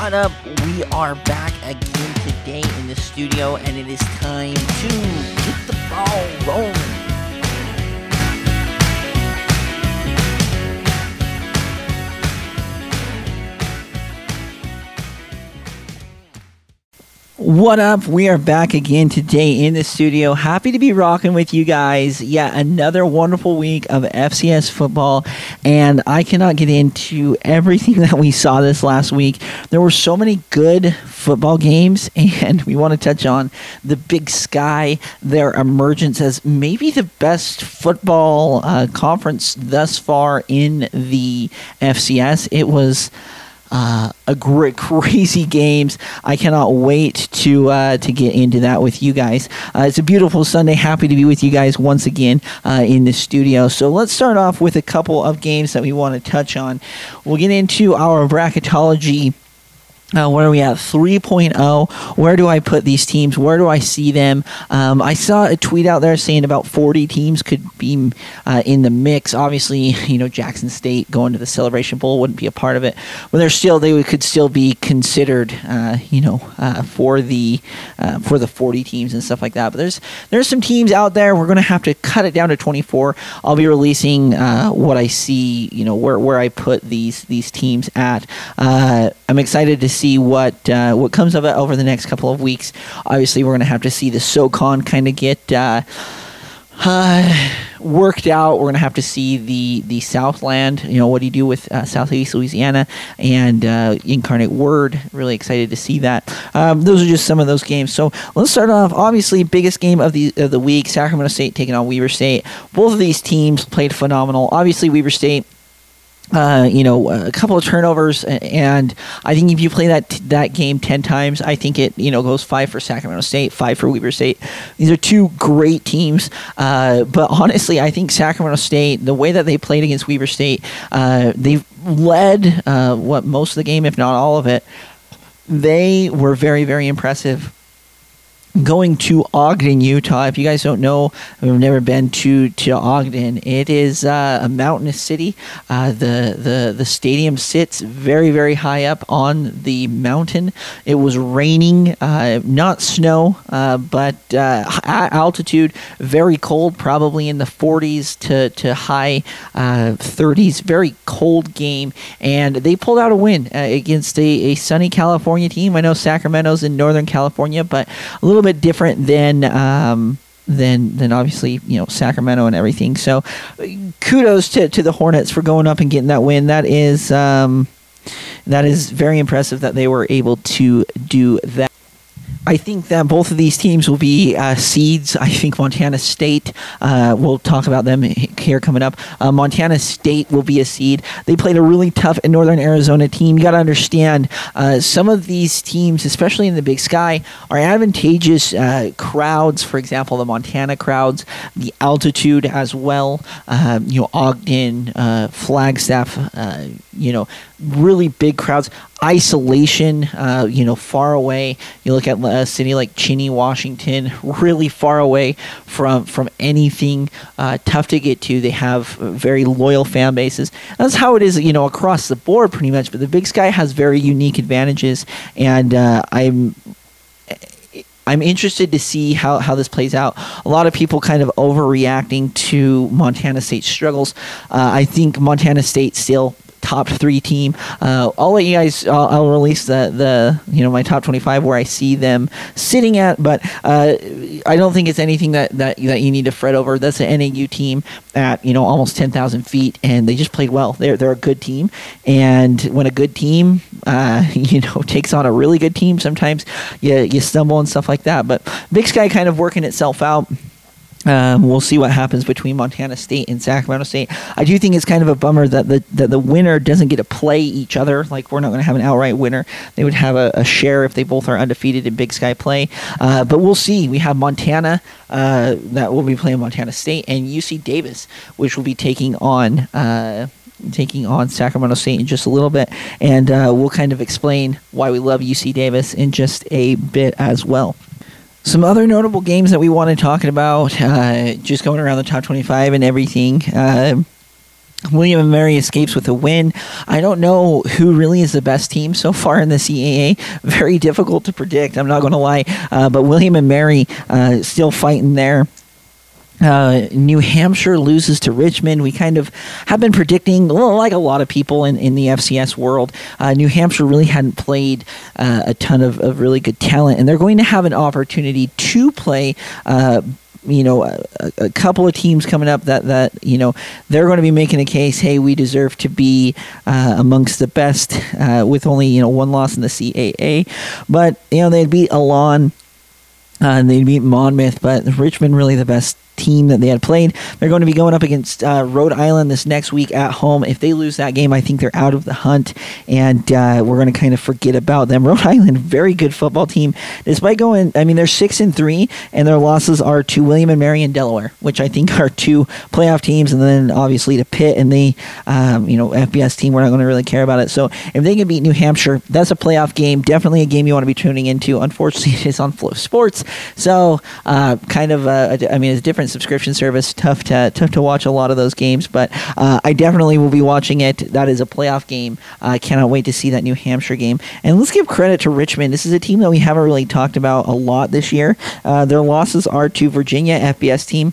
What up? We are back again today in the studio, and it is time to get the ball rolling. What up? We are back again today in the studio. Happy to be rocking with you guys. Yeah, another wonderful week of FCS football. And I cannot get into everything that we saw this last week. There were so many good football games, and we want to touch on the Big Sky, their emergence as maybe the best football uh, conference thus far in the FCS. It was. Uh, a great, crazy games. I cannot wait to uh, to get into that with you guys. Uh, it's a beautiful Sunday. Happy to be with you guys once again uh, in the studio. So let's start off with a couple of games that we want to touch on. We'll get into our bracketology uh, where are we at? 3.0. Where do I put these teams? Where do I see them? Um, I saw a tweet out there saying about 40 teams could be uh, in the mix. Obviously, you know Jackson State going to the Celebration Bowl wouldn't be a part of it, but they're still they could still be considered, uh, you know, uh, for the uh, for the 40 teams and stuff like that. But there's there's some teams out there. We're going to have to cut it down to 24. I'll be releasing uh, what I see, you know, where where I put these these teams at. I'm excited to see what uh, what comes of it over the next couple of weeks. Obviously, we're going to have to see the SoCon kind of get. Uh, uh, worked out. We're going to have to see the the Southland. You know, what do you do with uh, Southeast Louisiana and uh, Incarnate Word? Really excited to see that. Um, those are just some of those games. So let's start off. Obviously, biggest game of the of the week: Sacramento State taking on Weber State. Both of these teams played phenomenal. Obviously, Weber State uh, you know, a couple of turnovers, and I think if you play that that game ten times, I think it you know goes five for Sacramento State, five for Weber State. These are two great teams, uh, but honestly, I think Sacramento State, the way that they played against Weber State, uh, they led uh, what most of the game, if not all of it. They were very very impressive going to Ogden, Utah. If you guys don't know, I've never been to to Ogden. It is uh, a mountainous city. Uh, the the the stadium sits very very high up on the mountain. It was raining, uh, not snow, uh, but uh, altitude, very cold, probably in the 40s to to high 30s. Uh, very cold game, and they pulled out a win against a, a sunny California team. I know Sacramento's in Northern California, but a little little bit different than um, than than obviously you know Sacramento and everything. So kudos to, to the Hornets for going up and getting that win. That is um, that is very impressive that they were able to do that. I think that both of these teams will be uh, seeds. I think Montana State, uh, we'll talk about them here coming up. Uh, Montana State will be a seed. They played a really tough Northern Arizona team. You got to understand uh, some of these teams, especially in the Big Sky, are advantageous uh, crowds. For example, the Montana crowds, the altitude as well. Um, you know, Ogden, uh, Flagstaff. you know, really big crowds isolation, uh, you know, far away. You look at a city like Cheney, Washington, really far away from from anything, uh, tough to get to. They have very loyal fan bases. That's how it is, you know, across the board, pretty much. But the Big Sky has very unique advantages, and uh, I'm. I'm interested to see how, how this plays out. A lot of people kind of overreacting to Montana State's struggles. Uh, I think Montana State still top three team. Uh, I'll let you guys. I'll, I'll, release the the you know my top twenty five where I see them sitting at, but uh, I don't think it's anything that, that that you need to fret over. That's an NAU team at you know almost ten thousand feet, and they just played well. They're they're a good team, and when a good team uh, you know takes on a really good team, sometimes you you stumble and stuff like that. But Big Sky kind of working itself out. Um, we'll see what happens between Montana State and Sacramento State. I do think it's kind of a bummer that the that the winner doesn't get to play each other. Like we're not going to have an outright winner. They would have a, a, share if they both are undefeated in Big Sky play. Uh, but we'll see. We have Montana uh, that will be playing Montana State and UC Davis, which will be taking on. Uh, taking on Sacramento State in just a little bit, and uh, we'll kind of explain why we love UC Davis in just a bit as well. Some other notable games that we want to talk about, uh, just going around the top 25 and everything. Uh, William and Mary escapes with a win. I don't know who really is the best team so far in the CAA. Very difficult to predict. I'm not going to lie, uh, but William and Mary uh, still fighting there. Uh, New Hampshire loses to Richmond. We kind of have been predicting, like a lot of people in, in the FCS world, uh, New Hampshire really hadn't played uh, a ton of, of really good talent, and they're going to have an opportunity to play uh, you know a, a, couple of teams coming up that that you know they're going to be making a case hey we deserve to be uh, amongst the best uh, with only you know one loss in the CAA but you know they'd beat Elon uh, and they'd beat Monmouth but Richmond really the best team that they had played. They're going to be going up against uh, Rhode Island this next week at home. If they lose that game, I think they're out of the hunt, and uh, we're going to kind of forget about them. Rhode Island, very good football team, despite going. I mean, they're six and three, and their losses are to William and Mary and Delaware, which I think are two playoff teams, and then obviously to Pitt and the um, you know FBS team. We're not going to really care about it. So if they can beat New Hampshire, that's a playoff game. Definitely a game you want to be tuning into. Unfortunately, it is on FloSports, so uh, kind of. I mean, it's a subscription service. Tough to tough to watch a lot of those games, but uh, I definitely will be watching it. That is a playoff game. I cannot wait to see that New Hampshire game. And let's give credit to Richmond. This is a team that we haven't really talked about a lot this year. Uh, their losses are to Virginia FBS team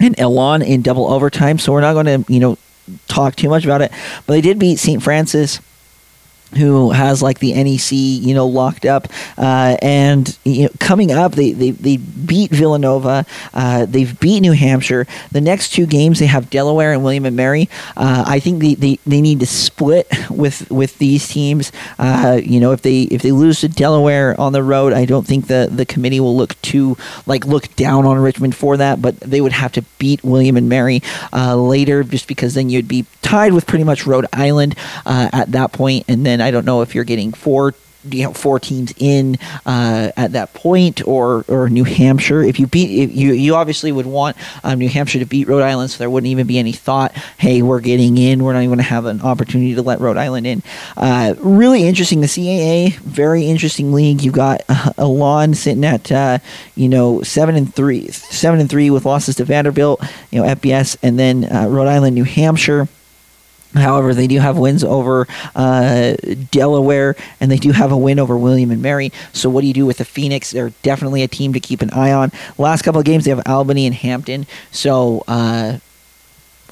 and Elon in double overtime. So we're not going to you know talk too much about it, but they did beat St. Francis who has like the NEC, you know, locked up. Uh, and you know, coming up, they, they, they beat Villanova. Uh, they've beat New Hampshire. The next two games, they have Delaware and William and Mary. Uh, I think they, they, they need to split with with these teams. Uh, you know, if they if they lose to Delaware on the road, I don't think the the committee will look to like look down on Richmond for that. But they would have to beat William and Mary uh, later, just because then you'd be tied with pretty much Rhode Island uh, at that point, and then I don't know if you're getting four you know four teams in uh, at that point or or New Hampshire? If you beat if you you obviously would want um, New Hampshire to beat Rhode Island so there wouldn't even be any thought hey we're getting in we're not even going to have an opportunity to let Rhode Island in. Uh, really interesting the CAA very interesting league. You've got uh, Elon sitting at uh, you know seven and three seven and three with losses to Vanderbilt you know FBS and then uh, Rhode Island New Hampshire However, they do have wins over uh, Delaware, and they do have a win over William and Mary. So, what do you do with the Phoenix? They're definitely a team to keep an eye on. Last couple of games, they have Albany and Hampton. So, uh,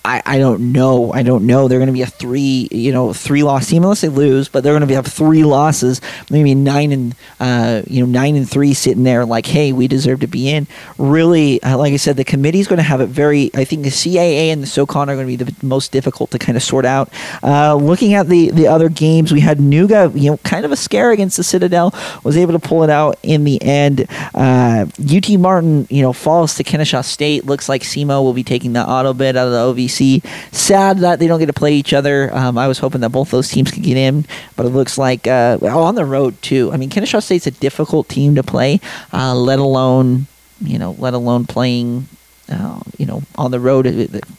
I, I don't know. I don't know. They're going to be a three, you know, three loss team unless they lose, but they're going to have three losses, maybe nine and, uh, you know, nine and three sitting there like, hey, we deserve to be in. Really, uh, like I said, the committee is going to have it very. I think the CAA and the SoCon are going to be the most difficult to kind of sort out. Uh, looking at the the other games, we had Nuga, you know, kind of a scare against the Citadel, was able to pull it out in the end. UT uh, Martin, you know, falls to Kennesaw State. Looks like SEMO will be taking the auto bid out of the OVC see. Sad that they don't get to play each other. Um, I was hoping that both those teams could get in, but it looks like uh, on the road too. I mean, Kennesaw State's a difficult team to play, uh, let alone you know, let alone playing, uh, you know, on the road.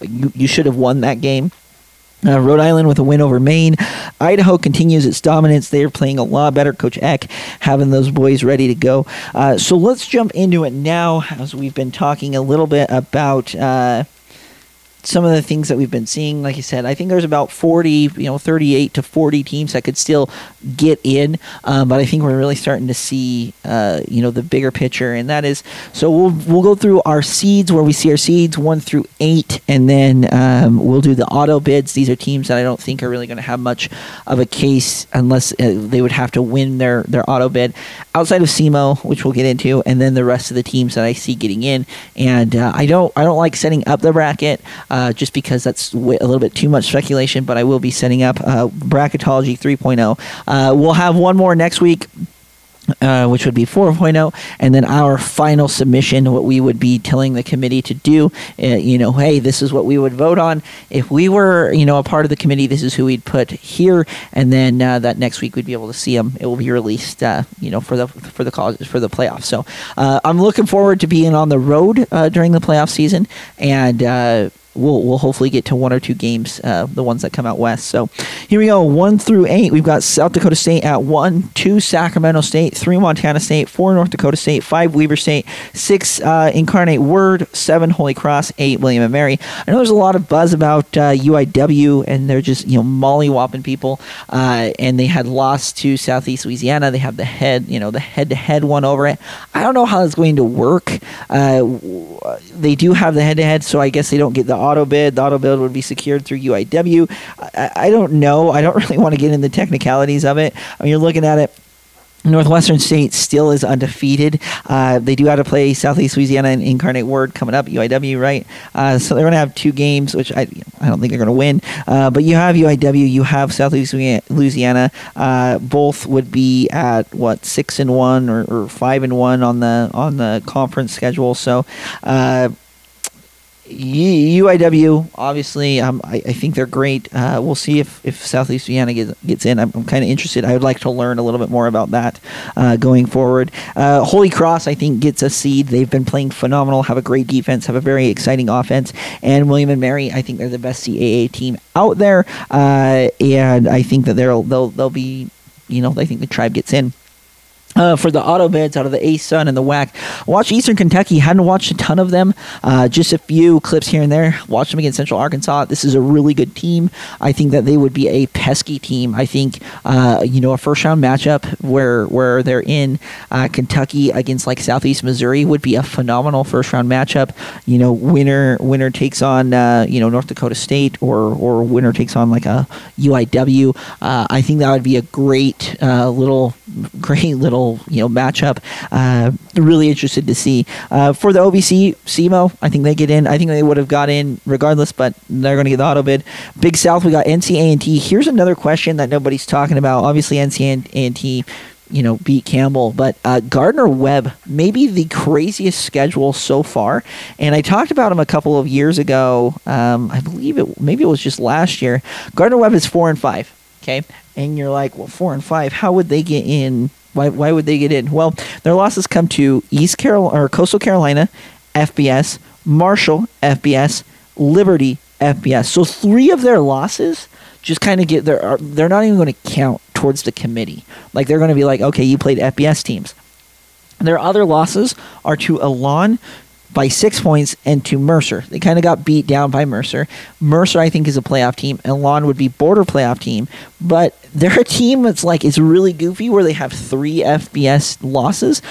You, you should have won that game. Uh, Rhode Island with a win over Maine. Idaho continues its dominance. They are playing a lot better. Coach Eck having those boys ready to go. Uh, so let's jump into it now as we've been talking a little bit about. Uh, some of the things that we've been seeing, like you said, I think there's about 40, you know, 38 to 40 teams that could still get in. Um, but I think we're really starting to see, uh, you know, the bigger picture, and that is so we'll we'll go through our seeds where we see our seeds one through eight, and then um, we'll do the auto bids. These are teams that I don't think are really going to have much of a case unless uh, they would have to win their their auto bid outside of SEMO, which we'll get into, and then the rest of the teams that I see getting in. And uh, I don't I don't like setting up the bracket uh, just because that's a little bit too much speculation. But I will be setting up uh, bracketology 3.0. Uh, we'll have one more next week. Uh, which would be 4.0, and then our final submission, what we would be telling the committee to do. Uh, you know, hey, this is what we would vote on. If we were, you know, a part of the committee, this is who we'd put here, and then uh, that next week we'd be able to see them. It will be released, uh, you know, for the for the cause for the playoffs. So uh, I'm looking forward to being on the road during the playoff season, and we'll we'll hopefully get to one or two games, uh, the ones that come out west. So here we go, one through eight. We've got South Dakota State at one, two Sacramento State, three Montana State, four North Dakota State, five Weber State, six uh, Incarnate Word, seven Holy Cross, eight William and Mary. I know there's a lot of buzz about uh, UIW, and they're just you know mollywhopping people, uh, and they had lost to Southeast Louisiana. They have the head you know the head to head one over it. I don't know how that's going to work. Uh, they do have the head to head, so I guess they don't get the auto bid. The auto bid would be secured through UIW. I, I don't know. I don't really want to get into the technicalities of it. I mean, you're looking at it. Northwestern State still is undefeated. Uh, they do have to play Southeast Louisiana and Incarnate Word coming up, UIW, right? Uh, so they're going to have two games, which I, I don't think they're going to win. Uh, but you have UIW, you have Southeast Louisiana. Uh, both would be at what six and one or, or, five and one on the on the conference schedule. So uh, UIW, obviously, um, I, I, think they're great. Uh, we'll see if, if Southeast Vienna gets, gets in. I'm, I'm kind of interested. I would like to learn a little bit more about that uh, going forward. Uh, Holy Cross, I think, gets a seed. They've been playing phenomenal, have a great defense, have a very exciting offense. And William and Mary, I think they're the best CAA team out there. Uh, and I think that they'll, they'll, they'll be, you know, I think the tribe gets in. Uh, for the auto bids out of the ASUN and the WAC. Watch Eastern Kentucky. Hadn't watched a ton of them. Uh, just a few clips here and there. Watch them against Central Arkansas. This is a really good team. I think that they would be a pesky team. I think uh, you know a first round matchup where where they're in uh, Kentucky against like Southeast Missouri would be a phenomenal first round matchup. You know, winner winner takes on uh, you know North Dakota State or or winner takes on like a UIW. Uh, I think that would be a great little great little you know matchup. Uh, really interested to see uh, for the OVC SEMO. I think they get in. I think they would have got in regardless, but they're going to get the auto bid. Big South, we got NC Here's another question that nobody's talking about. Obviously, NC you know, beat Campbell. But uh, Gardner Webb, maybe the craziest schedule so far. And I talked about him a couple of years ago. Um, I believe it, maybe it was just last year. Gardner Webb is four and five. Okay, and you're like, well, four and five. How would they get in why, why would they get in? Well, their losses come to East Carolina or Coastal Carolina, FBS, Marshall, FBS, Liberty, FBS. So three of their losses just kind of get they're they're not even going to count towards the committee. Like they're going to be like, okay, you played FBS teams. Their other losses are to Elon, by six points and to Mercer. They kind of got beat down by Mercer. Mercer, I think, is a playoff team. Elon would be border playoff team, but they're a team that's like it's really goofy where they have three FBS losses.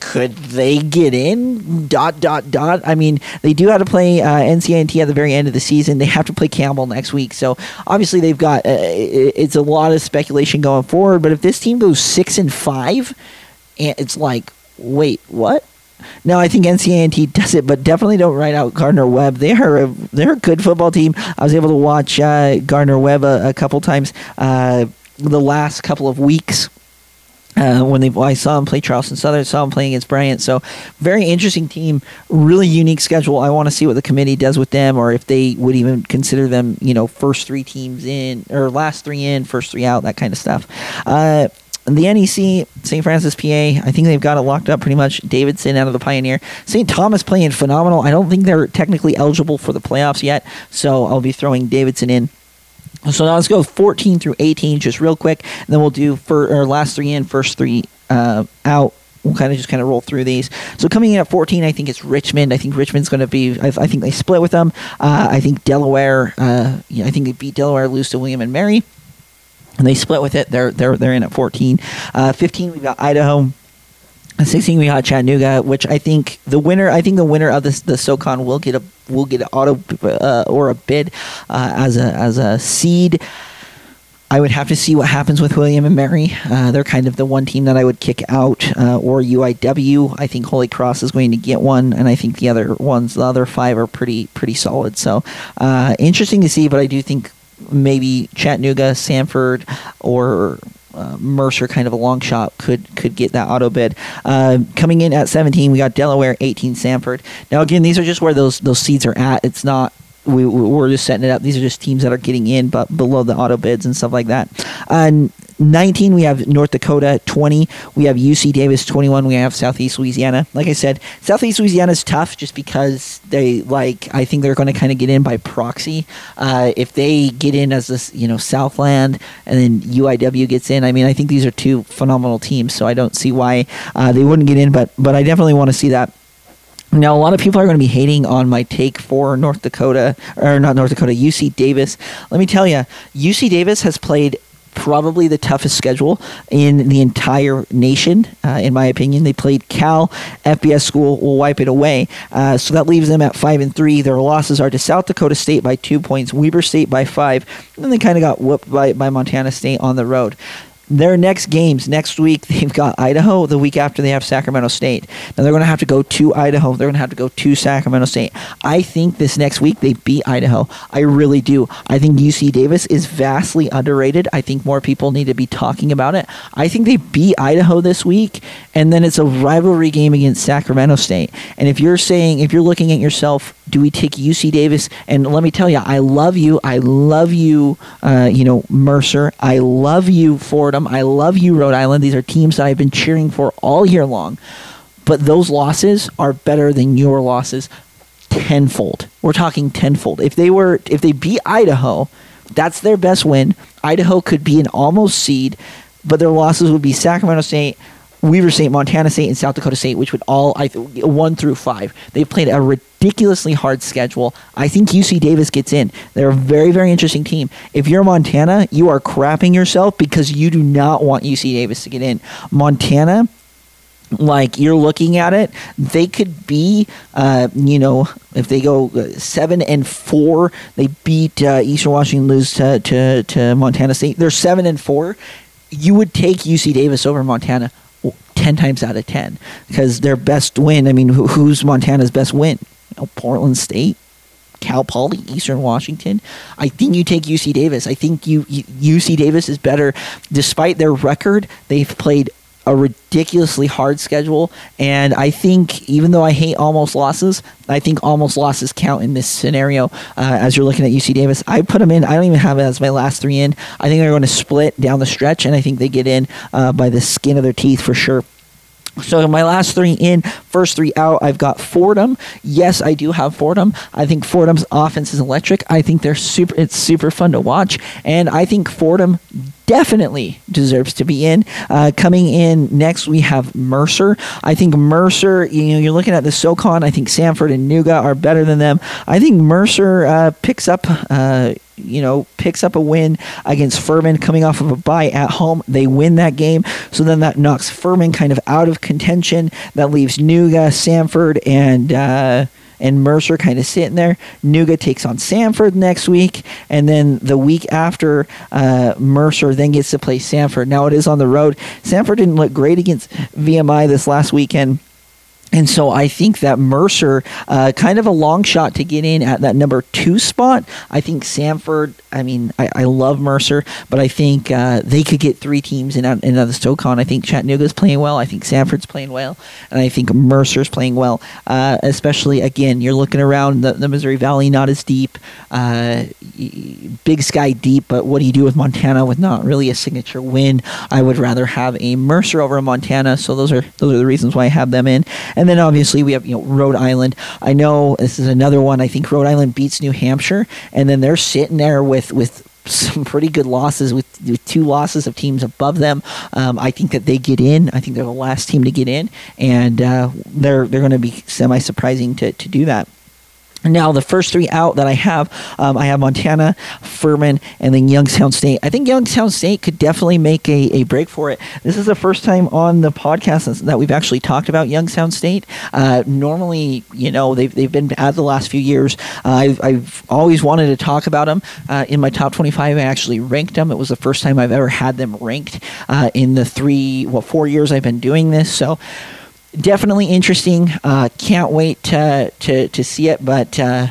Could they get in? Dot dot dot. I mean, they do have to play uh, NC A&T at the very end of the season. They have to play Campbell next week, so obviously they've got. Uh, it's a lot of speculation going forward. But if this team goes six and five, and it's like, wait, what? No, I think NC A&T does it, but definitely don't write out Gardner Webb. They are a, they're a good football team. I was able to watch uh, Gardner Webb a, a couple times uh, the last couple of weeks. Uh, when they, well, I saw him play Charleston Southern, saw him playing against Bryant. So, very interesting team, really unique schedule. I want to see what the committee does with them, or if they would even consider them, you know, first three teams in, or last three in, first three out, that kind of stuff. Uh, the NEC, St. Francis, PA, I think they've got it locked up pretty much. Davidson out of the Pioneer. St. Thomas playing phenomenal. I don't think they're technically eligible for the playoffs yet, so I'll be throwing Davidson in. So now let's go 14 through 18 just real quick, and then we'll do for our last three in, first three uh, out we'll kind of just kind of roll through these. So coming in at 14, I think it's Richmond. I think Richmond's going to be. I, I, think they split with them. Uh, I think Delaware. Uh, yeah, I think they beat Delaware, lose to William and Mary and they split with it. They're they're they're in at 14. Uh, 15 We've got Idaho. 16 we got Chattanooga, which I think the winner. I think the winner of this the SoCon will get a will get an auto uh, or a bid uh, as a as a seed. I would have to see what happens with William and Mary. Uh, they're kind of the one team that I would kick out, uh, or UIW. I think Holy Cross is going to get one, and I think the other ones, the other five, are pretty pretty solid. So uh, interesting to see, but I do think maybe Chattanooga, Samford, or uh, Mercer, kind of a long shot, could could get that auto bid. Uh, coming in at 17, we got Delaware, 18, Samford. Now again, these are just where those those seeds are at. It's not we, we're just setting it up. These are just teams that are getting in, but below the auto bids and stuff like that. And 19, we have North Dakota. 20, we have UC Davis. 21, we have Southeast Louisiana. Like I said, Southeast Louisiana is tough just because they like. I think they're going to kind of get in by proxy. Uh, if they get in as this, you know, Southland, and then UIW gets in. I mean, I think these are two phenomenal teams, so I don't see why uh, they wouldn't get in. But but I definitely want to see that. Now, a lot of people are going to be hating on my take for North Dakota, or not North Dakota, UC Davis. Let me tell you, UC Davis has played probably the toughest schedule in the entire nation, uh, in my opinion. They played Cal, FBS school will wipe it away, uh, so that leaves them at five and three. Their losses are to South Dakota State by two points, Weber State by five, and then they kind of got whooped by by Montana State on the road their next games next week they've got idaho the week after they have sacramento state. Now they're going to have to go to idaho. They're going to have to go to sacramento state. I think this next week they beat idaho. I really do. I think uc davis is vastly underrated. I think more people need to be talking about it. I think they beat idaho this week and then it's a rivalry game against sacramento state. And if you're saying if you're looking at yourself do we take uc davis and let me tell you i love you i love you uh, you know mercer i love you fordham I love you, Rhode Island. These are teams that I've been cheering for all year long. But those losses are better than your losses tenfold. We're talking tenfold. If they were if they beat Idaho, that's their best win. Idaho could be an almost seed, but their losses would be Sacramento State, Weber State, Montana State, and South Dakota State, which would all I th- one through five. They've played a ridiculously hard schedule. I think UC Davis gets in. They're a very very interesting team. If you're Montana, you are crapping yourself because you do not want UC Davis to get in. Montana like you're looking at it, they could be, uh, you know, if they go uh, seven and four, they beat uh, Eastern Washington, lose to, to, to Montana State. They're seven and four. You would take UC Davis over Montana 10 times out of 10 because their best win, I mean, who's Montana's best win? You know, Portland State, Cal Poly, Eastern Washington. I think you take UC Davis. I think you, UC Davis is better despite their record. They've played a ridiculously hard schedule. And I think, even though I hate almost losses, I think almost losses count in this scenario. Uh, as you're looking at UC Davis, I put them in. I don't even have it as my last three in. I think they're going to split down the stretch, and I think they get in uh, by the skin of their teeth for sure. So my last three in, first three out, I've got Fordham. Yes, I do have Fordham. I think Fordham's offense is electric. I think they're super. It's super fun to watch, and I think Fordham definitely deserves to be in. Uh, coming in next, we have Mercer. I think Mercer. You know, you're looking at the SoCon. I think Samford and Nuga are better than them. I think Mercer uh, picks up. Uh, you know, picks up a win against Furman coming off of a bye at home. They win that game. So then that knocks Furman kind of out of contention. That leaves Nuga, Samford, and. Uh, and Mercer kind of sitting there. Nuga takes on Samford next week, and then the week after, uh, Mercer then gets to play Samford. Now it is on the road. Samford didn't look great against VMI this last weekend. And so I think that Mercer, uh, kind of a long shot to get in at that number two spot. I think Samford, I mean, I, I love Mercer, but I think uh, they could get three teams in, in the SoCon. I think Chattanooga's playing well. I think Samford's playing well. And I think Mercer's playing well. Uh, especially, again, you're looking around the, the Missouri Valley, not as deep. Uh, big Sky deep, but what do you do with Montana with not really a signature win? I would rather have a Mercer over a Montana. So those are those are the reasons why I have them in. Then obviously we have you know Rhode Island. I know this is another one. I think Rhode Island beats New Hampshire, and then they're sitting there with with some pretty good losses with, with, two losses of teams above them. Um, I think that they get in. I think they're the last team to get in, and uh, they're they're going to be semi surprising to to do that. Now, the first three out that I have, um, I have Montana, Furman, and then Youngstown State. I think Youngstown State could definitely make a, a break for it. This is the first time on the podcast that we've actually talked about Youngstown State. Uh, normally, you know, they've, they've been bad the last few years. Uh, I've, I've always wanted to talk about them. Uh, in my top 25, I actually ranked them. It was the first time I've ever had them ranked uh, in the three, well, four years I've been doing this. So, definitely interesting. Uh, can't wait to, to, to see it, but uh,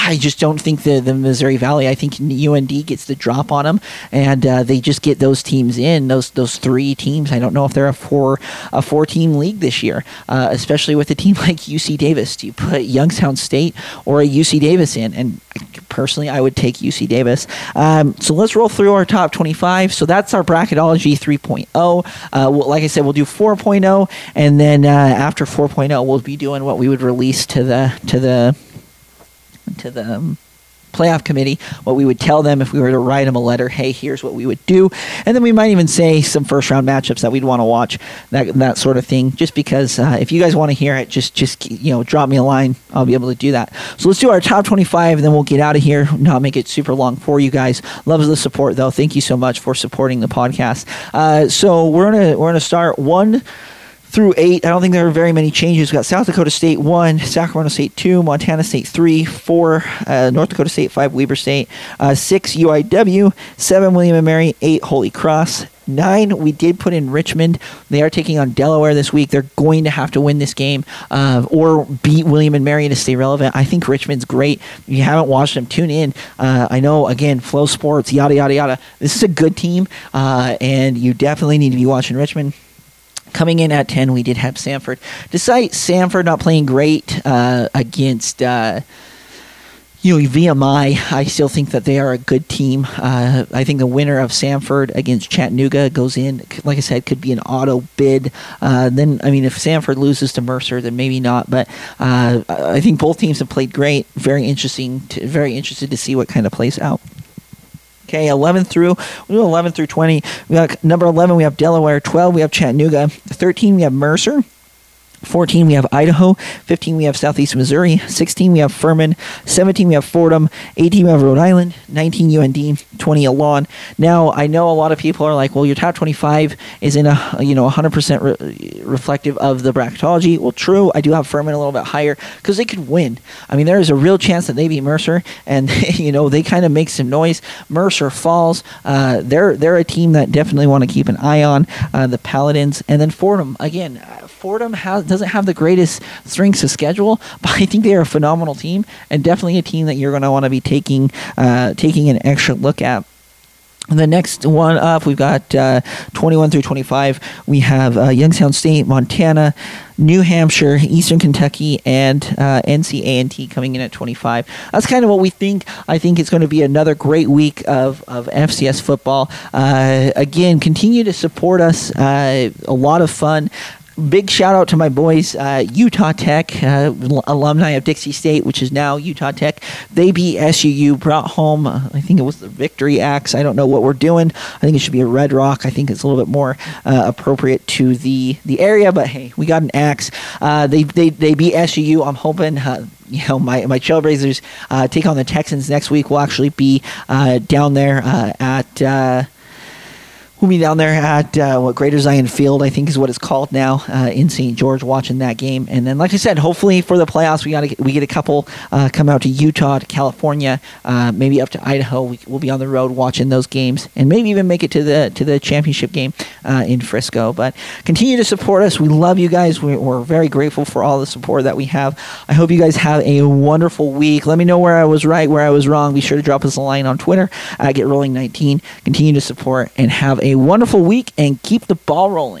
I, just don't think the the Missouri Valley. I think UND gets the drop on them, and uh, they just get those teams in those those three teams. I don't know if they're a four a four team league this year, uh, especially with a team like UC Davis. Do you put Youngstown State or a UC Davis in? And personally, I would take UC Davis. Um, so let's roll through our top 25. So that's our bracketology 3.0. Uh, well, like I said, we'll do 4.0, and then uh, after 4.0, we'll be doing what we would release to the to the to the um, playoff committee, what we would tell them if we were to write them a letter, hey, here's what we would do. And then we might even say some first round matchups that we'd want to watch, that, that sort of thing, just because uh, if you guys want to hear it, just, just, you know, drop me a line. I'll be able to do that. So let's do our top 25 and then we'll get out of here, not make it super long for you guys. Love the support though. Thank you so much for supporting the podcast. Uh, so we're to, we're to start one through eight. I don't think there are very many changes. We've got South Dakota State one, Sacramento State two, Montana State three, four, uh, North Dakota State five, Weber State uh, six, UIW seven, William and Mary eight, Holy Cross. Nine, we did put in Richmond. They are taking on Delaware this week. They're going to have to win this game uh, or beat William and Mary to stay relevant. I think Richmond's great. If you haven't watched them, tune in. Uh, I know, again, FloSports, yada, yada, yada. This is a good team, uh, and you definitely need to be watching Richmond. Coming in at 10, we did have Samford. Despite Samford not playing great uh, against. Uh, you know, VMI, I still think that they are a good team. Uh, I think the winner of Samford against Chattanooga goes in, like I said, could be an auto bid. Uh, then, I mean, if Samford loses to Mercer, then maybe not. But uh, I think both teams have played great. Very interesting. To, very interested to see what kind of plays out. Okay, 11 through we do 11 through 20. We got number 11. We have Delaware. 12. We have Chattanooga. 13. We have Mercer. 14 we have Idaho, 15 we have Southeast Missouri, 16 we have Furman, 17 we have Fordham, 18 we have Rhode Island, 19 UND, 20 Elon. Now I know a lot of people are like, well, your top 25 is in a you know 100% re- reflective of the bracketology. Well, true, I do have Furman a little bit higher because they could win. I mean, there is a real chance that they beat Mercer, and you know they kind of make some noise. Mercer falls. Uh, they're they're a team that definitely want to keep an eye on. Uh, the Paladins, and then Fordham again. Fordham has doesn't have the greatest strengths of schedule, but I think they are a phenomenal team and definitely a team that you're going to want to be taking uh, taking an extra look at. The next one up, we've got uh, 21 through 25. We have uh, Youngstown State, Montana, New Hampshire, Eastern Kentucky, and uh, NC A&T coming in at 25. That's kind of what we think. I think it's going to be another great week of, of FCS football. Uh, again, continue to support us. Uh, a lot of fun big shout out to my boys, uh, Utah Tech, uh, alumni of Dixie State, which is now Utah Tech. They beat SUU, brought home, uh, I think it was the Victory Axe. I don't know what we're doing. I think it should be a Red Rock. I think it's a little bit more uh, appropriate to the, the area, but hey, we got an axe. Uh, they, they, they beat SUU. I'm hoping uh, you know my my Trailblazers uh, take on the Texans next week. We'll actually be uh, down there uh, at we'll be down there at uh, what Greater Zion Field, I think is what it's called now, uh, in St. George, watching that game. And then, like I said, hopefully for the playoffs, we got we get a couple uh, come out to Utah, to California, uh, maybe up to Idaho. We, will be on the road watching those games, and maybe even make it to the to the championship game uh, in Frisco. But continue to support us. We love you guys. We're, we're very grateful for all the support that we have. I hope you guys have a wonderful week. Let me know where I was right, where I was wrong. Be sure to drop us a line on Twitter at Get Rolling 19. Continue to support and have a a wonderful week and keep the ball rolling.